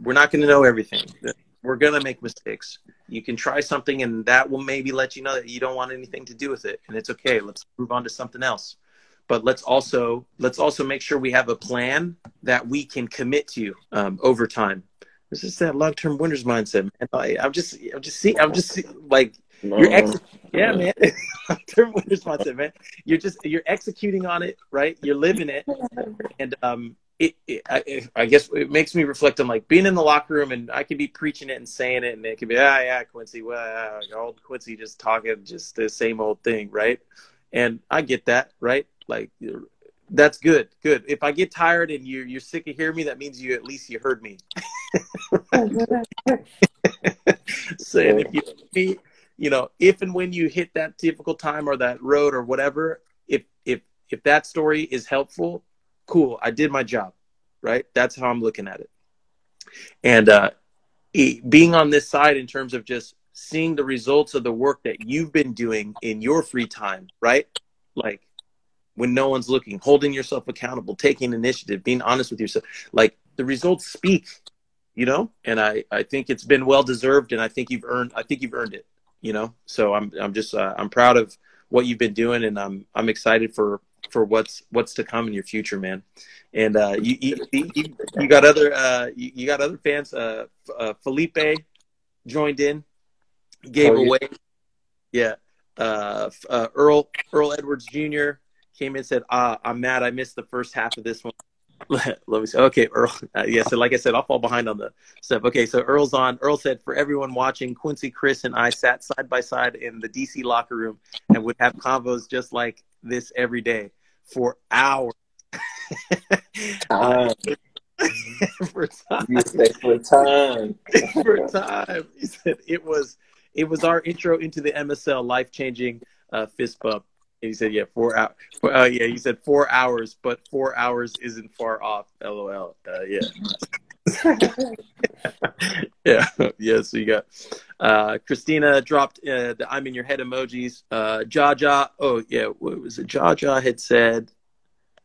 We're not going to know everything. We're going to make mistakes. You can try something and that will maybe let you know that you don't want anything to do with it and it's okay. Let's move on to something else but let's also let's also make sure we have a plan that we can commit to um, over time this is that long term winners mindset, man. I, am just, I'm just seeing, I'm just like you're, ex- yeah, man. long term winners mindset, man. You're just, you're executing on it, right? You're living it, and um, it, it I, I, guess it makes me reflect on like being in the locker room, and I could be preaching it and saying it, and it could be, ah, yeah, Quincy, well, old Quincy just talking just the same old thing, right? And I get that, right? Like that's good. Good. If I get tired and you're you're sick of hearing me, that means you at least you heard me. Saying if you you know, if and when you hit that difficult time or that road or whatever, if if if that story is helpful, cool. I did my job. Right? That's how I'm looking at it. And uh being on this side in terms of just seeing the results of the work that you've been doing in your free time, right? Like when no one's looking, holding yourself accountable, taking initiative, being honest with yourself. Like the results speak, you know, and I, I think it's been well deserved and I think you've earned, I think you've earned it, you know? So I'm, I'm just, uh, I'm proud of what you've been doing and I'm, I'm excited for, for what's, what's to come in your future, man. And, uh, you, you, you, you got other, uh, you, you got other fans, uh, uh Felipe joined in, gave oh, yeah. away. Yeah. Uh, uh, Earl, Earl Edwards Jr., came in and said, ah, I'm mad I missed the first half of this one. Let me see. Okay, Earl. Uh, yeah, so like I said, I'll fall behind on the stuff. Okay, so Earl's on. Earl said, for everyone watching, Quincy, Chris, and I sat side by side in the DC locker room and would have convos just like this every day for hours. time. for time. You for time. for time. He said it was it was our intro into the MSL life changing uh, fist bump. He said, "Yeah, four hours. Uh, yeah, he said four hours, but four hours isn't far off." LOL. Uh, yeah. yeah, yeah. So you got uh, Christina dropped uh, the "I'm in your head" emojis. Uh, Jaja, oh yeah, what was it? Jaja had said,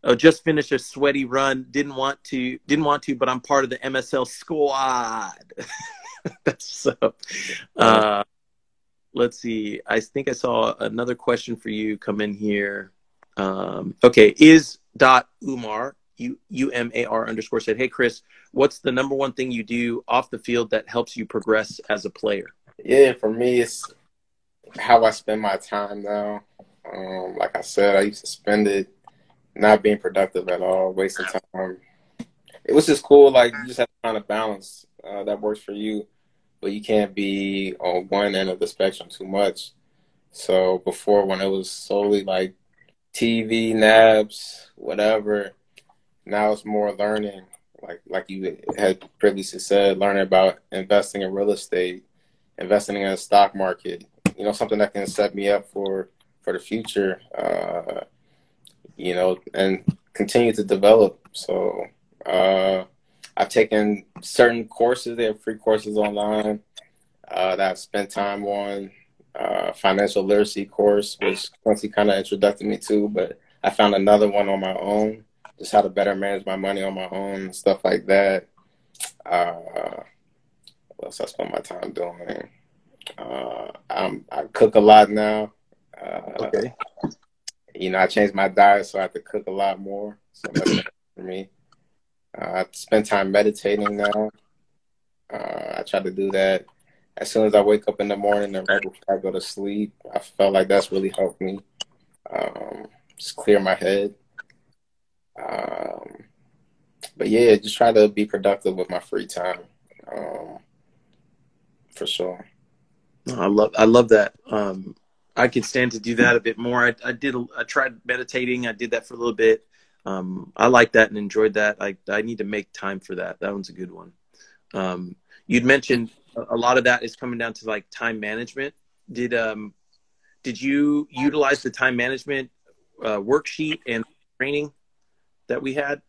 "Oh, just finished a sweaty run. Didn't want to, didn't want to, but I'm part of the MSL squad." That's so. Uh, let's see. I think I saw another question for you come in here. Um, okay, is dot Umar U U M A R underscore said, "Hey Chris, what's the number one thing you do off the field that helps you progress as a player?" Yeah, for me, it's how I spend my time now. Um, like I said, I used to spend it not being productive at all, wasting time. It was just cool. Like you just have to find a balance uh, that works for you but you can't be on one end of the spectrum too much. So before, when it was solely like TV, nabs, whatever, now it's more learning. Like like you had previously said, learning about investing in real estate, investing in the stock market. You know, something that can set me up for for the future. Uh, you know, and continue to develop. So uh, I've taken certain courses. They have free courses online uh, that I've spent time on. Uh, financial literacy course, which Quincy kind of introduced me to, but I found another one on my own, just how to better manage my money on my own, stuff like that. Uh, what else I spend my time doing? Uh, I'm, I cook a lot now. Uh, okay. You know, I changed my diet, so I have to cook a lot more. So that's for me. Uh, I spend time meditating now. Uh, I try to do that as soon as I wake up in the morning and right before I go to sleep. I felt like that's really helped me um, just clear my head. Um, but yeah, just try to be productive with my free time, um, for sure. I love I love that. Um, I can stand to do that a bit more. I, I did. I tried meditating. I did that for a little bit. Um, I like that and enjoyed that. I I need to make time for that. That one's a good one. Um, you'd mentioned a lot of that is coming down to like time management. Did um did you utilize the time management uh, worksheet and training that we had?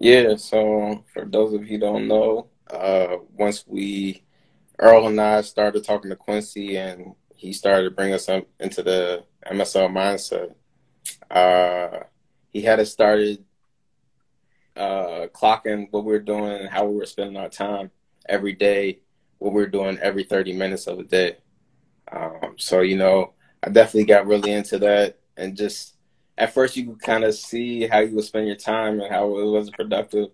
Yeah. So for those of you don't know, uh, once we Earl and I started talking to Quincy, and he started to bring us up into the MSL mindset. Uh, he had us started uh, clocking what we were doing and how we were spending our time every day, what we were doing every 30 minutes of the day. Um, so, you know, I definitely got really into that. And just at first, you could kind of see how you would spend your time and how it wasn't productive.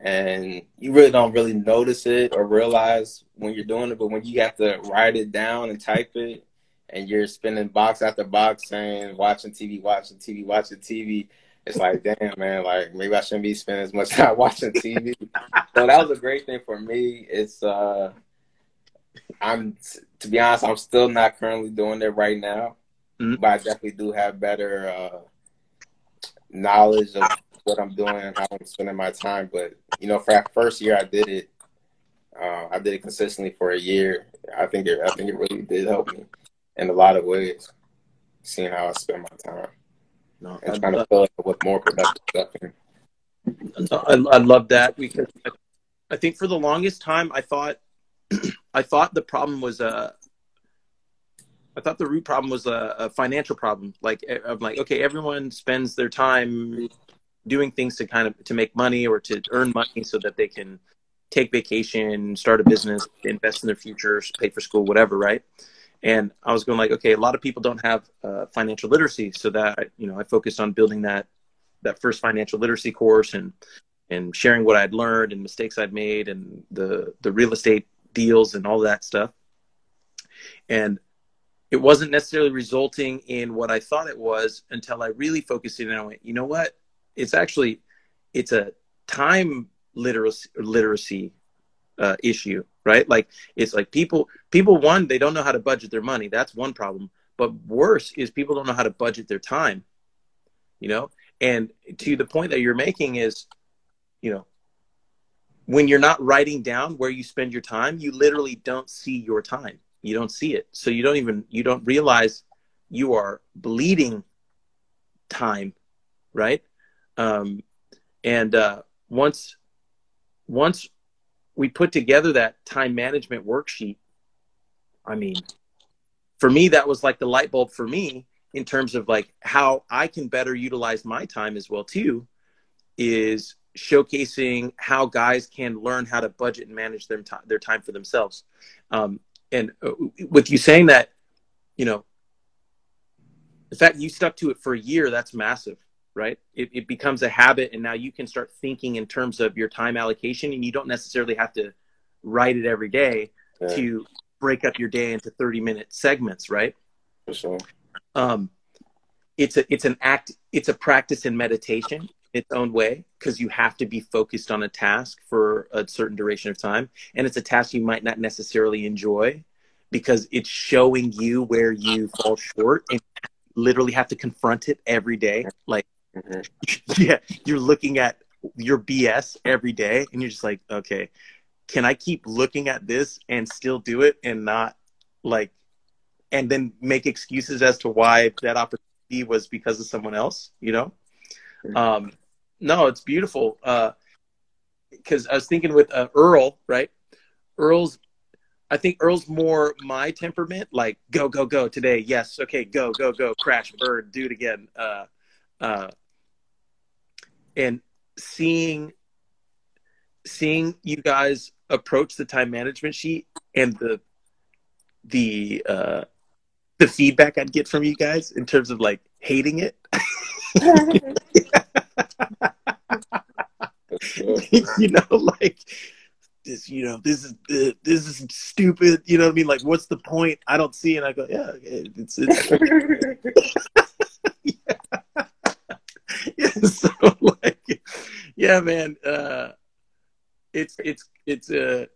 And you really don't really notice it or realize when you're doing it. But when you have to write it down and type it, and you're spinning box after box saying, watching TV, watching TV, watching TV, it's like, damn, man, like maybe I shouldn't be spending as much time watching TV. so that was a great thing for me. It's uh I'm to be honest, I'm still not currently doing it right now, mm-hmm. but I definitely do have better uh, knowledge of what I'm doing and how I'm spending my time. But you know, for that first year, I did it. Uh, I did it consistently for a year. I think it. I think it really did help me in a lot of ways, seeing how I spend my time. No, and I trying love, to fill it with more productive stuff. I, I love that because I think for the longest time I thought I thought the problem was a I thought the root problem was a, a financial problem. Like I'm like, okay, everyone spends their time doing things to kind of to make money or to earn money so that they can take vacation, start a business, invest in their future, pay for school, whatever, right? And I was going like, okay, a lot of people don't have uh, financial literacy, so that you know, I focused on building that that first financial literacy course and and sharing what I'd learned and mistakes I'd made and the the real estate deals and all that stuff. And it wasn't necessarily resulting in what I thought it was until I really focused in and I went, you know what? It's actually it's a time literacy literacy uh, issue, right? Like it's like people people one they don't know how to budget their money. That's one problem. But worse is people don't know how to budget their time. You know, and to the point that you're making is, you know, when you're not writing down where you spend your time, you literally don't see your time. You don't see it. So you don't even you don't realize you are bleeding time, right? Um, and uh, once once we put together that time management worksheet, I mean, for me that was like the light bulb for me in terms of like how I can better utilize my time as well too. Is showcasing how guys can learn how to budget and manage their time, their time for themselves. Um, and uh, with you saying that, you know, the fact you stuck to it for a year, that's massive, right? It, it becomes a habit, and now you can start thinking in terms of your time allocation, and you don't necessarily have to write it every day yeah. to break up your day into 30 minute segments, right? For sure. Um, it's a it's an act it's a practice in meditation its own way because you have to be focused on a task for a certain duration of time and it's a task you might not necessarily enjoy because it's showing you where you fall short and literally have to confront it every day like mm-hmm. yeah you're looking at your bs every day and you're just like okay can i keep looking at this and still do it and not like and then make excuses as to why that opportunity was because of someone else you know um, no, it's beautiful. Because uh, I was thinking with uh, Earl, right? Earl's, I think Earl's more my temperament. Like go, go, go today. Yes, okay, go, go, go. Crash, bird, do it again. Uh, uh, and seeing, seeing you guys approach the time management sheet and the, the, uh, the feedback I'd get from you guys in terms of like hating it. you know, like this, you know, this is uh, this is stupid. You know what I mean? Like, what's the point? I don't see. And I go, yeah, it's it's. yeah. So like, yeah, man. Uh, it's it's it's uh,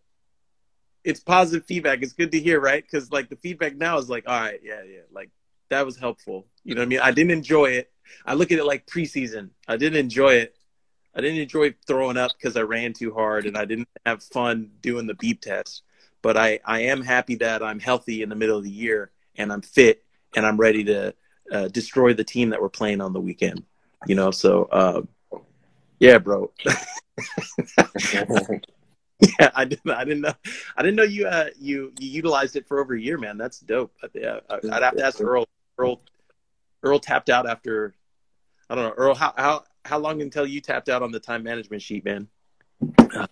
it's positive feedback. It's good to hear, right? Because like the feedback now is like, all right, yeah, yeah, like that was helpful. You know what I mean? I didn't enjoy it. I look at it like preseason. I didn't enjoy it. I didn't enjoy throwing up because I ran too hard and I didn't have fun doing the beep test. But I, I am happy that I'm healthy in the middle of the year and I'm fit and I'm ready to uh, destroy the team that we're playing on the weekend. You know, so uh, yeah, bro. yeah, I didn't. I didn't know. I didn't know you. Uh, you you utilized it for over a year, man. That's dope. Yeah, I'd have to ask Earl. Earl. Earl tapped out after. I don't know, Earl. How how how long until you tapped out on the time management sheet, man? Uh,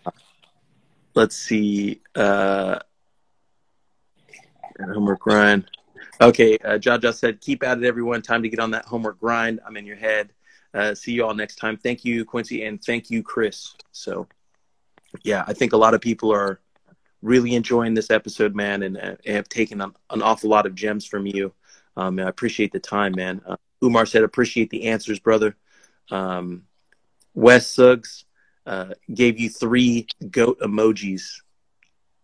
let's see. Uh, homework grind. Okay, uh, Jaja said, keep at it, everyone. Time to get on that homework grind. I'm in your head. Uh, see you all next time. Thank you, Quincy, and thank you, Chris. So, yeah, I think a lot of people are really enjoying this episode, man, and, uh, have taken an, an, awful lot of gems from you. Um, I appreciate the time, man. Uh, Umar said, appreciate the answers, brother. Um, Wes Suggs uh, gave you three goat emojis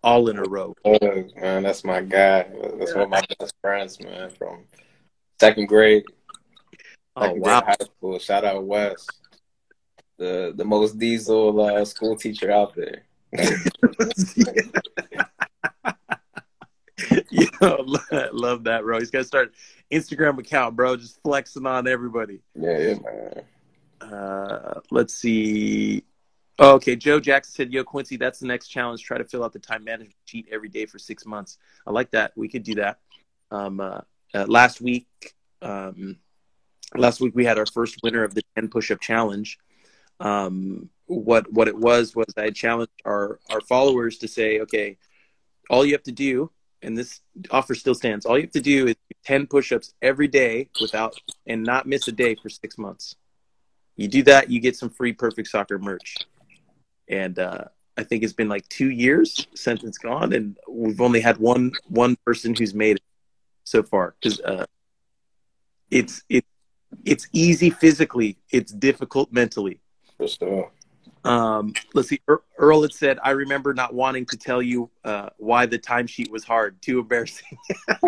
all in a row. Oh, man, that's my guy. That's one of my best friends, man, from second grade. Oh wow! High school. Shout out Wes, the the most diesel uh, school teacher out there. Yo, love that, bro. He's got to start Instagram account, bro. Just flexing on everybody. Yeah, yeah, man. Uh, let's see. Oh, okay, Joe Jackson said, "Yo, Quincy, that's the next challenge. Try to fill out the time management sheet every day for six months. I like that. We could do that." Um, uh, uh, last week, um, last week we had our first winner of the 10 push-up challenge. Um, what what it was was i challenged our our followers to say okay all you have to do and this offer still stands all you have to do is 10 push-ups every day without and not miss a day for six months. You do that you get some free perfect soccer merch. And uh, i think it's been like two years since it's gone and we've only had one one person who's made it so far because uh, it's it's it's easy physically, it's difficult mentally. Um, let's see. Earl had said, "I remember not wanting to tell you uh, why the timesheet was hard. Too embarrassing."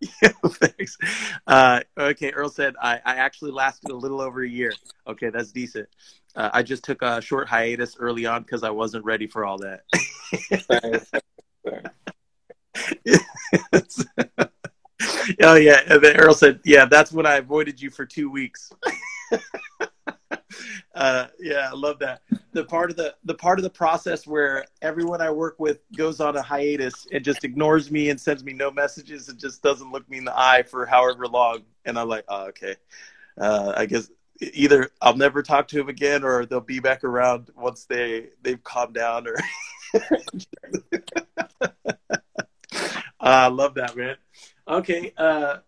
yeah, thanks. Uh, okay, Earl said, I, I actually lasted a little over a year. Okay, that's decent. Uh, I just took a short hiatus early on because I wasn't ready for all that. oh yeah, and then said, "Yeah, that's when I avoided you for two weeks." uh, yeah, I love that. The part of the the part of the process where everyone I work with goes on a hiatus and just ignores me and sends me no messages and just doesn't look me in the eye for however long, and I'm like, "Oh, okay." Uh, I guess either I'll never talk to him again, or they'll be back around once they they've calmed down, or. I uh, love that, man. Okay. Uh,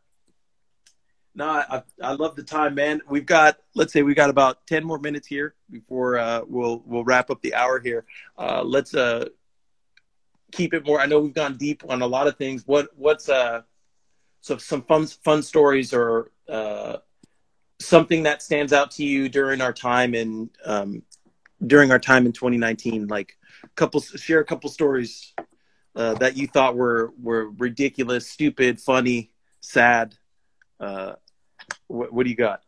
no, I, I love the time, man. We've got, let's say, we got about ten more minutes here before uh, we'll we'll wrap up the hour here. Uh, let's uh, keep it more. I know we've gone deep on a lot of things. What what's uh, so some fun fun stories or uh, something that stands out to you during our time in um, during our time in 2019? Like, couple share a couple stories uh, that you thought were were ridiculous, stupid, funny, sad? Uh, what, what do you got?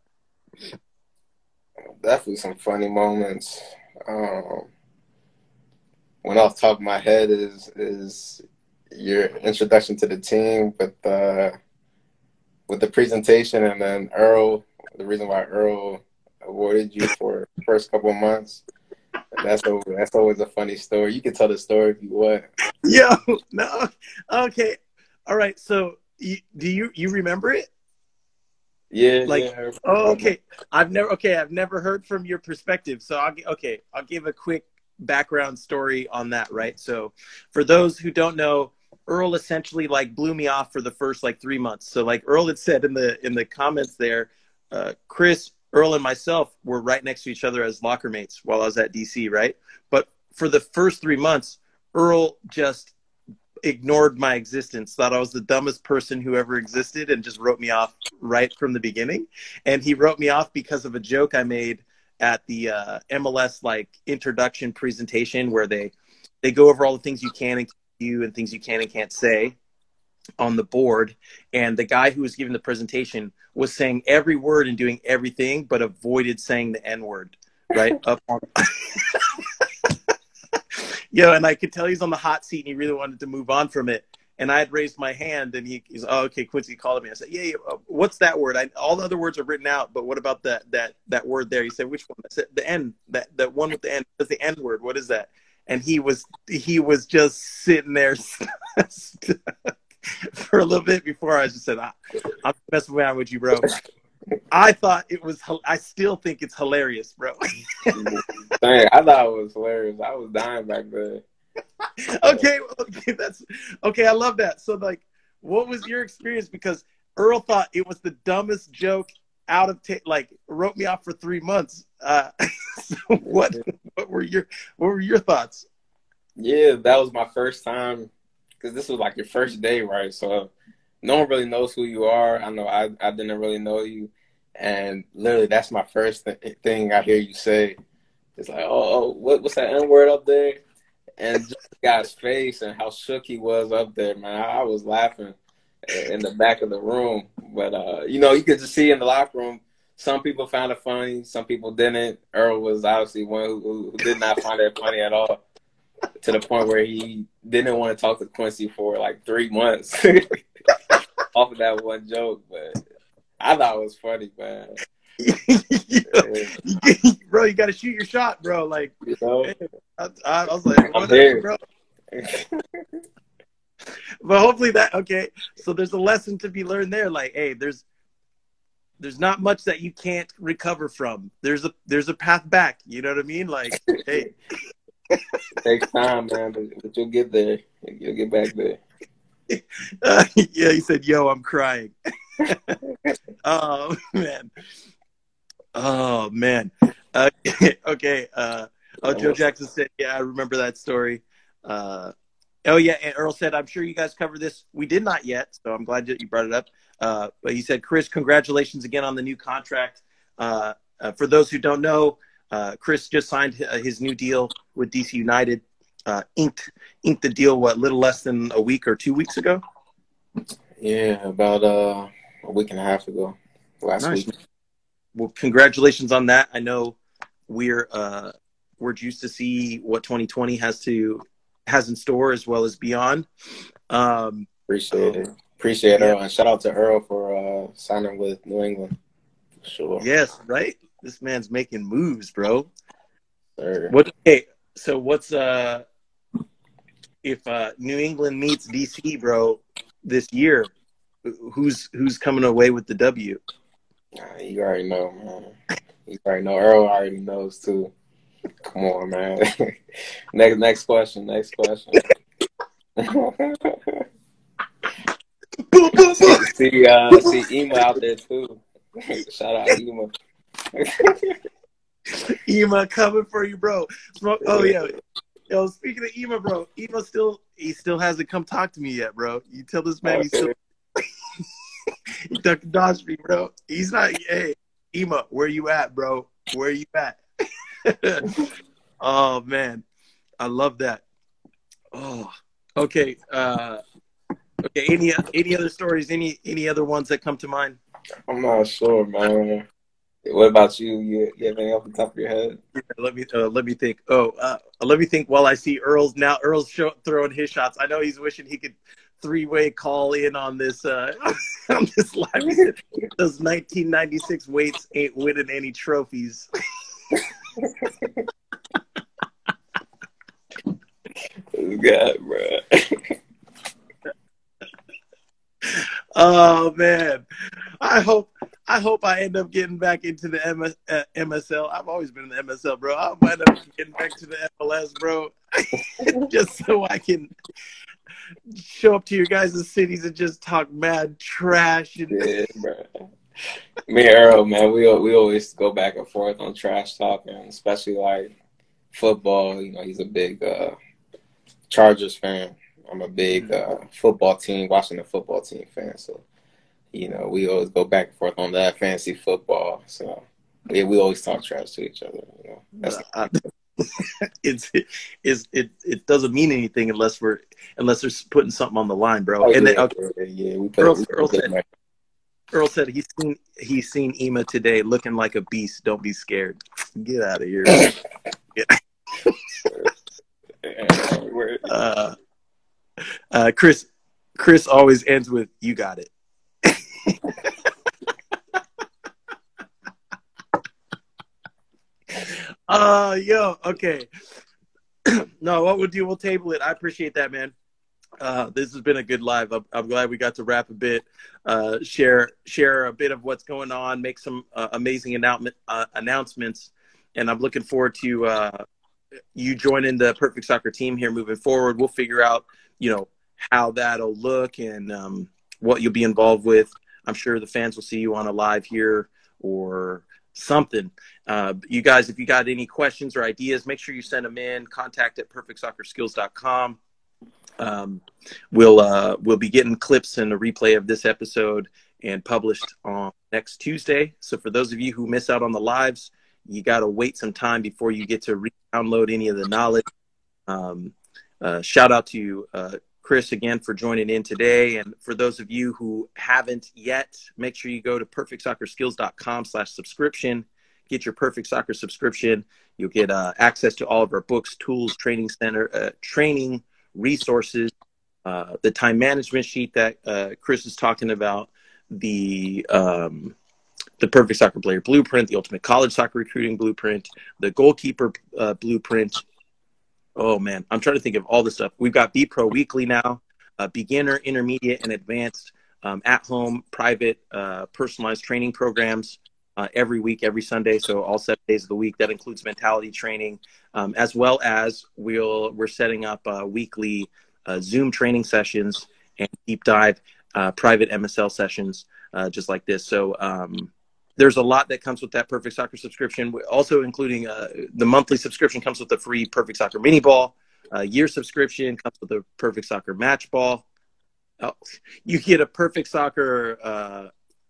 Definitely some funny moments. Um, one off top of my head is is your introduction to the team with the with the presentation, and then Earl. The reason why Earl awarded you for the first couple months that's always, that's always a funny story. You can tell the story if you want. Yo, no, okay, all right. So, you, do you you remember it? Yeah, like yeah, oh, okay. I've never okay. I've never heard from your perspective. So I'll okay. I'll give a quick background story on that. Right. So, for those who don't know, Earl essentially like blew me off for the first like three months. So like Earl had said in the in the comments there, uh, Chris Earl and myself were right next to each other as locker mates while I was at DC, right? But for the first three months, Earl just ignored my existence, thought I was the dumbest person who ever existed, and just wrote me off right from the beginning. And he wrote me off because of a joke I made at the uh, MLS like introduction presentation where they they go over all the things you can and you and things you can and can't say on the board and the guy who was giving the presentation was saying every word and doing everything but avoided saying the n word right? Up on yeah and i could tell he's on the hot seat and he really wanted to move on from it. And i had raised my hand and he, he's oh, okay quincy called me. I said yeah, yeah uh, what's that word? I, all the other words are written out but what about that that that word there? He said which one? I said the n that that one with the n that's the n word. What is that? And he was he was just sitting there for a little bit before I just said, I, "I'm messing around with you, bro." I thought it was. I still think it's hilarious, bro. Dang, I thought it was hilarious. I was dying back then. okay, okay, that's okay. I love that. So, like, what was your experience? Because Earl thought it was the dumbest joke out of t- like wrote me off for three months. Uh, so what what were your what were your thoughts? Yeah, that was my first time because this was like your first day, right? So no one really knows who you are. I know I, I didn't really know you, and literally that's my first th- thing I hear you say. It's like, oh, oh what, what's that N word up there? And just the guy's face and how shook he was up there, man. I, I was laughing in the back of the room, but uh, you know, you could just see in the locker room. Some people found it funny, some people didn't. Earl was obviously one who, who did not find it funny at all to the point where he didn't want to talk to Quincy for like three months off of that one joke. But I thought it was funny, man. bro, you got to shoot your shot, bro. Like, you know, I, I, was like, I'm here, bro. but hopefully that okay. So there's a lesson to be learned there. Like, hey, there's there's not much that you can't recover from. There's a there's a path back. You know what I mean? Like, hey, takes time, man, but, but, you'll get there. You'll get back there. Uh, yeah, he said, "Yo, I'm crying." oh man. Oh man. Uh, okay. Uh, oh, Joe Jackson said, "Yeah, I remember that story." Uh, oh yeah, and Earl said, "I'm sure you guys covered this. We did not yet, so I'm glad that you brought it up." Uh, but he said, "Chris, congratulations again on the new contract." Uh, uh, for those who don't know, uh, Chris just signed his new deal with DC United. Uh, inked inked the deal what little less than a week or two weeks ago. Yeah, about uh, a week and a half ago, last nice. week. Well, congratulations on that. I know we're uh, we're juiced to see what 2020 has to has in store as well as beyond. Um, Appreciate it. Appreciate yeah. Earl and shout out to Earl for uh, signing with New England. Sure. Yes, right this man's making moves, bro. Sir. What? Hey, so what's uh, if uh, New England meets DC, bro, this year? Who's who's coming away with the W? you already know, man. You already know. Earl already knows too. Come on, man. next next question. Next question. see, uh, see Ema out there too. Shout out Ema. Ema coming for you, bro. Oh yeah. Yo, speaking of Ema, bro, Ema still he still hasn't come talk to me yet, bro. You tell this man he's still he took dodge me, bro. He's not hey, Ema, where you at, bro? Where you at? oh man. I love that. Oh. Okay. Uh okay, any any other stories, any any other ones that come to mind? I'm not sure, man. What about you? You, you have anything off the top of your head? Yeah, let me uh, let me think. Oh, uh, let me think. While I see Earl's now, Earl's show, throwing his shots. I know he's wishing he could three way call in on this uh, on this live. Those 1996 weights ain't winning any trophies. God, bro. oh man, I hope I hope I end up getting back into the MS, uh, MSL. I've always been in the MSL, bro. I might end up getting back to the MLS, bro, just so I can show up to your guys' cities and just talk mad trash. And... Yeah, bro. Me and Earl, man, we we always go back and forth on trash talking, especially like football. You know, he's a big uh, Chargers fan. I'm a big uh, football team, Washington football team fan. So you know, we always go back and forth on that fantasy football. So yeah, we always talk trash to each other. You know, that's Uh, it's it's it it doesn't mean anything unless we're unless they're putting something on the line, bro. oh, and yeah, then, okay, yeah, we play. Earl- we Earl said- Earl said he's seen he's seen Ema today looking like a beast. Don't be scared. Get out of here. Uh, uh, Chris Chris always ends with "You got it." Uh yo, okay. no, what we'll do, we'll table it. I appreciate that, man. Uh, this has been a good live. I'm, I'm glad we got to wrap a bit, uh, share share a bit of what's going on, make some uh, amazing announcement, uh, announcements, and I'm looking forward to uh, you joining the Perfect Soccer team here moving forward. We'll figure out, you know, how that'll look and um, what you'll be involved with. I'm sure the fans will see you on a live here or something. Uh, you guys, if you got any questions or ideas, make sure you send them in. Contact at perfectsoccerskills.com. Um, we'll uh, we'll be getting clips and a replay of this episode and published on next Tuesday. So for those of you who miss out on the lives, you got to wait some time before you get to re-download any of the knowledge. Um, uh, shout out to uh, Chris again for joining in today. And for those of you who haven't yet, make sure you go to perfectsoccerskills.com slash subscription. Get your Perfect Soccer subscription. You'll get uh, access to all of our books, tools, training center, uh, training resources, uh, the time management sheet that uh, Chris is talking about, the um, the Perfect Soccer Player Blueprint, the Ultimate College Soccer Recruiting Blueprint, the Goalkeeper uh, Blueprint, oh man, I'm trying to think of all the stuff. We've got B Pro Weekly now, uh, beginner, intermediate, and advanced, um, at home, private, uh, personalized training programs uh, every week, every Sunday. So all seven days of the week. That includes mentality training, um, as well as we'll we're setting up uh, weekly uh, Zoom training sessions and deep dive uh, private MSL sessions, just like this. So. Um, there's a lot that comes with that Perfect Soccer subscription, also including uh, the monthly subscription comes with a free Perfect Soccer mini ball. Uh, year subscription comes with a Perfect Soccer match ball. Oh, you get a Perfect Soccer uh,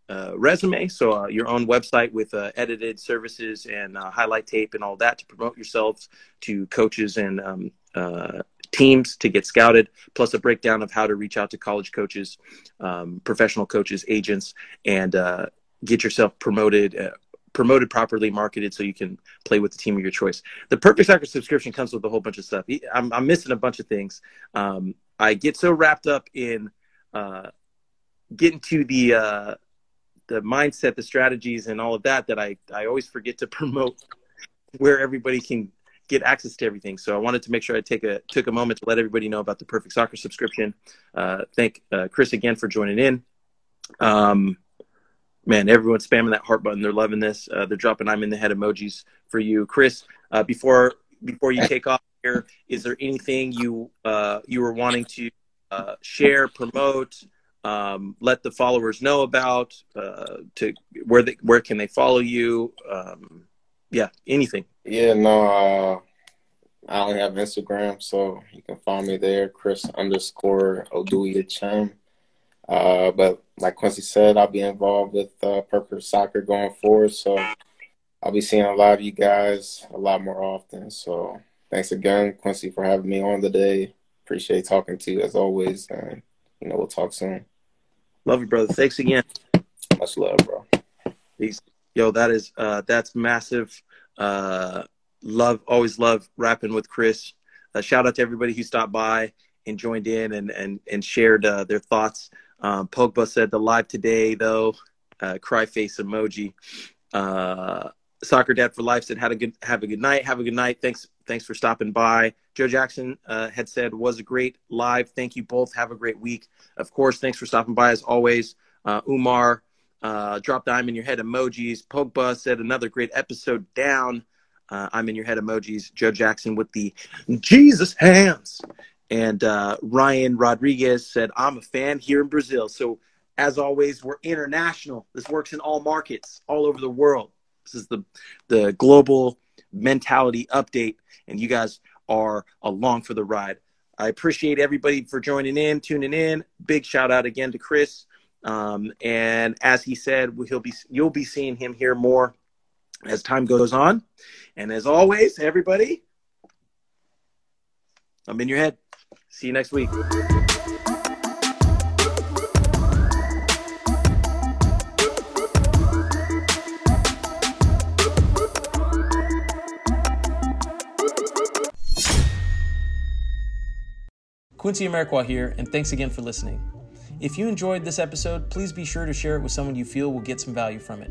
uh, resume, so uh, your own website with uh, edited services and uh, highlight tape and all that to promote yourselves to coaches and um, teams to get scouted, plus a breakdown of how to reach out to college coaches, um, professional coaches, agents, and get yourself promoted uh, promoted properly marketed so you can play with the team of your choice. The perfect soccer subscription comes with a whole bunch of stuff. I'm, I'm missing a bunch of things. Um, i get so wrapped up in uh, getting to the uh, the mindset the strategies and all of that that i i always forget to promote where everybody can get access to everything. So i wanted to make sure i take a took a moment to let everybody know about the perfect soccer subscription. Uh, thank uh, chris again for joining in. Um, man, everyone's spamming that heart button. They're loving this. Uh, they're dropping "I'm in the head" emojis for you, Chris. Uh, before before you take off here, is there anything you uh, you were wanting to uh, share, promote, um, let the followers know about? Uh, to where they where can they follow you? Um, yeah, anything. Yeah, no, uh, I only have Instagram, so you can find me there, Chris underscore Odoi-Atsem. But like Quincy said, I'll be involved with uh, Soccer going forward, so I'll be seeing a lot of you guys a lot more often. So thanks again, Quincy, for having me on today. Appreciate talking to you as always, and you know we'll talk soon. Love you, brother. Thanks again. Much love, bro. Peace. Yo, that is uh, that's massive. Uh, love, always love rapping with Chris. Uh, shout out to everybody who stopped by and joined in and and and shared uh, their thoughts. Um, Pogba said the live today though. Uh, cry face emoji. Uh, Soccer Dad for Life said had a good have a good night. Have a good night. Thanks thanks for stopping by. Joe Jackson uh, had said was a great live. Thank you both. Have a great week. Of course, thanks for stopping by as always. Uh, Umar uh, drop I'm in your head emojis. Pogba said another great episode down. Uh, I'm in your head emojis. Joe Jackson with the Jesus hands. And uh, Ryan Rodriguez said, I'm a fan here in Brazil. So, as always, we're international. This works in all markets, all over the world. This is the, the global mentality update, and you guys are along for the ride. I appreciate everybody for joining in, tuning in. Big shout out again to Chris. Um, and as he said, he'll be you'll be seeing him here more as time goes on. And as always, everybody, I'm in your head. See you next week. Quincy Amarikwa here, and thanks again for listening. If you enjoyed this episode, please be sure to share it with someone you feel will get some value from it.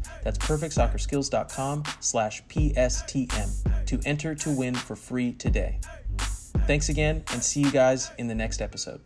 That's perfectsoccerskills.com slash PSTM to enter to win for free today. Thanks again and see you guys in the next episode.